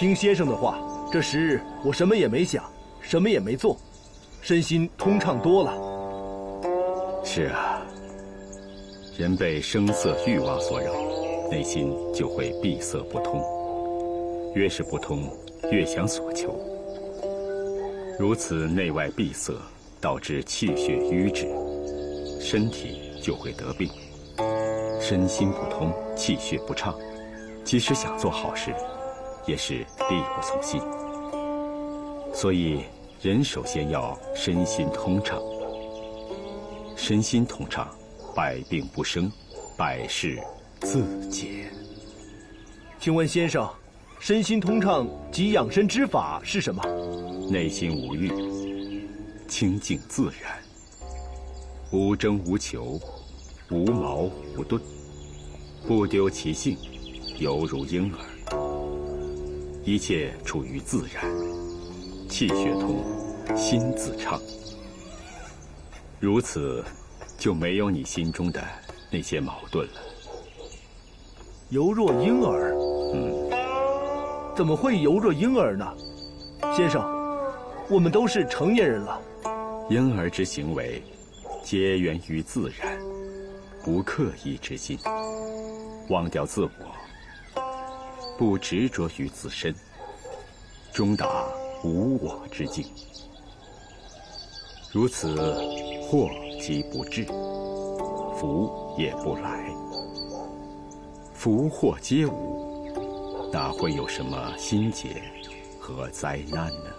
听先生的话，这十日我什么也没想，什么也没做，身心通畅多了。是啊，人被声色欲望所扰，内心就会闭塞不通。越是不通，越想所求。如此内外闭塞，导致气血瘀滞，身体就会得病。身心不通，气血不畅，即使想做好事，也是力不从心。所以，人首先要身心通畅。身心通畅，百病不生，百事自解。请问先生，身心通畅及养生之法是什么？内心无欲，清净自然，无争无求，无矛无盾，不丢其性，犹如婴儿。一切处于自然，气血通，心自畅。如此，就没有你心中的那些矛盾了。犹若婴儿，嗯，怎么会犹若婴儿呢？先生，我们都是成年人了。婴儿之行为，皆源于自然，不刻意之心，忘掉自我，不执着于自身，终达无我之境。如此。祸即不至，福也不来。福祸皆无，哪会有什么心结和灾难呢？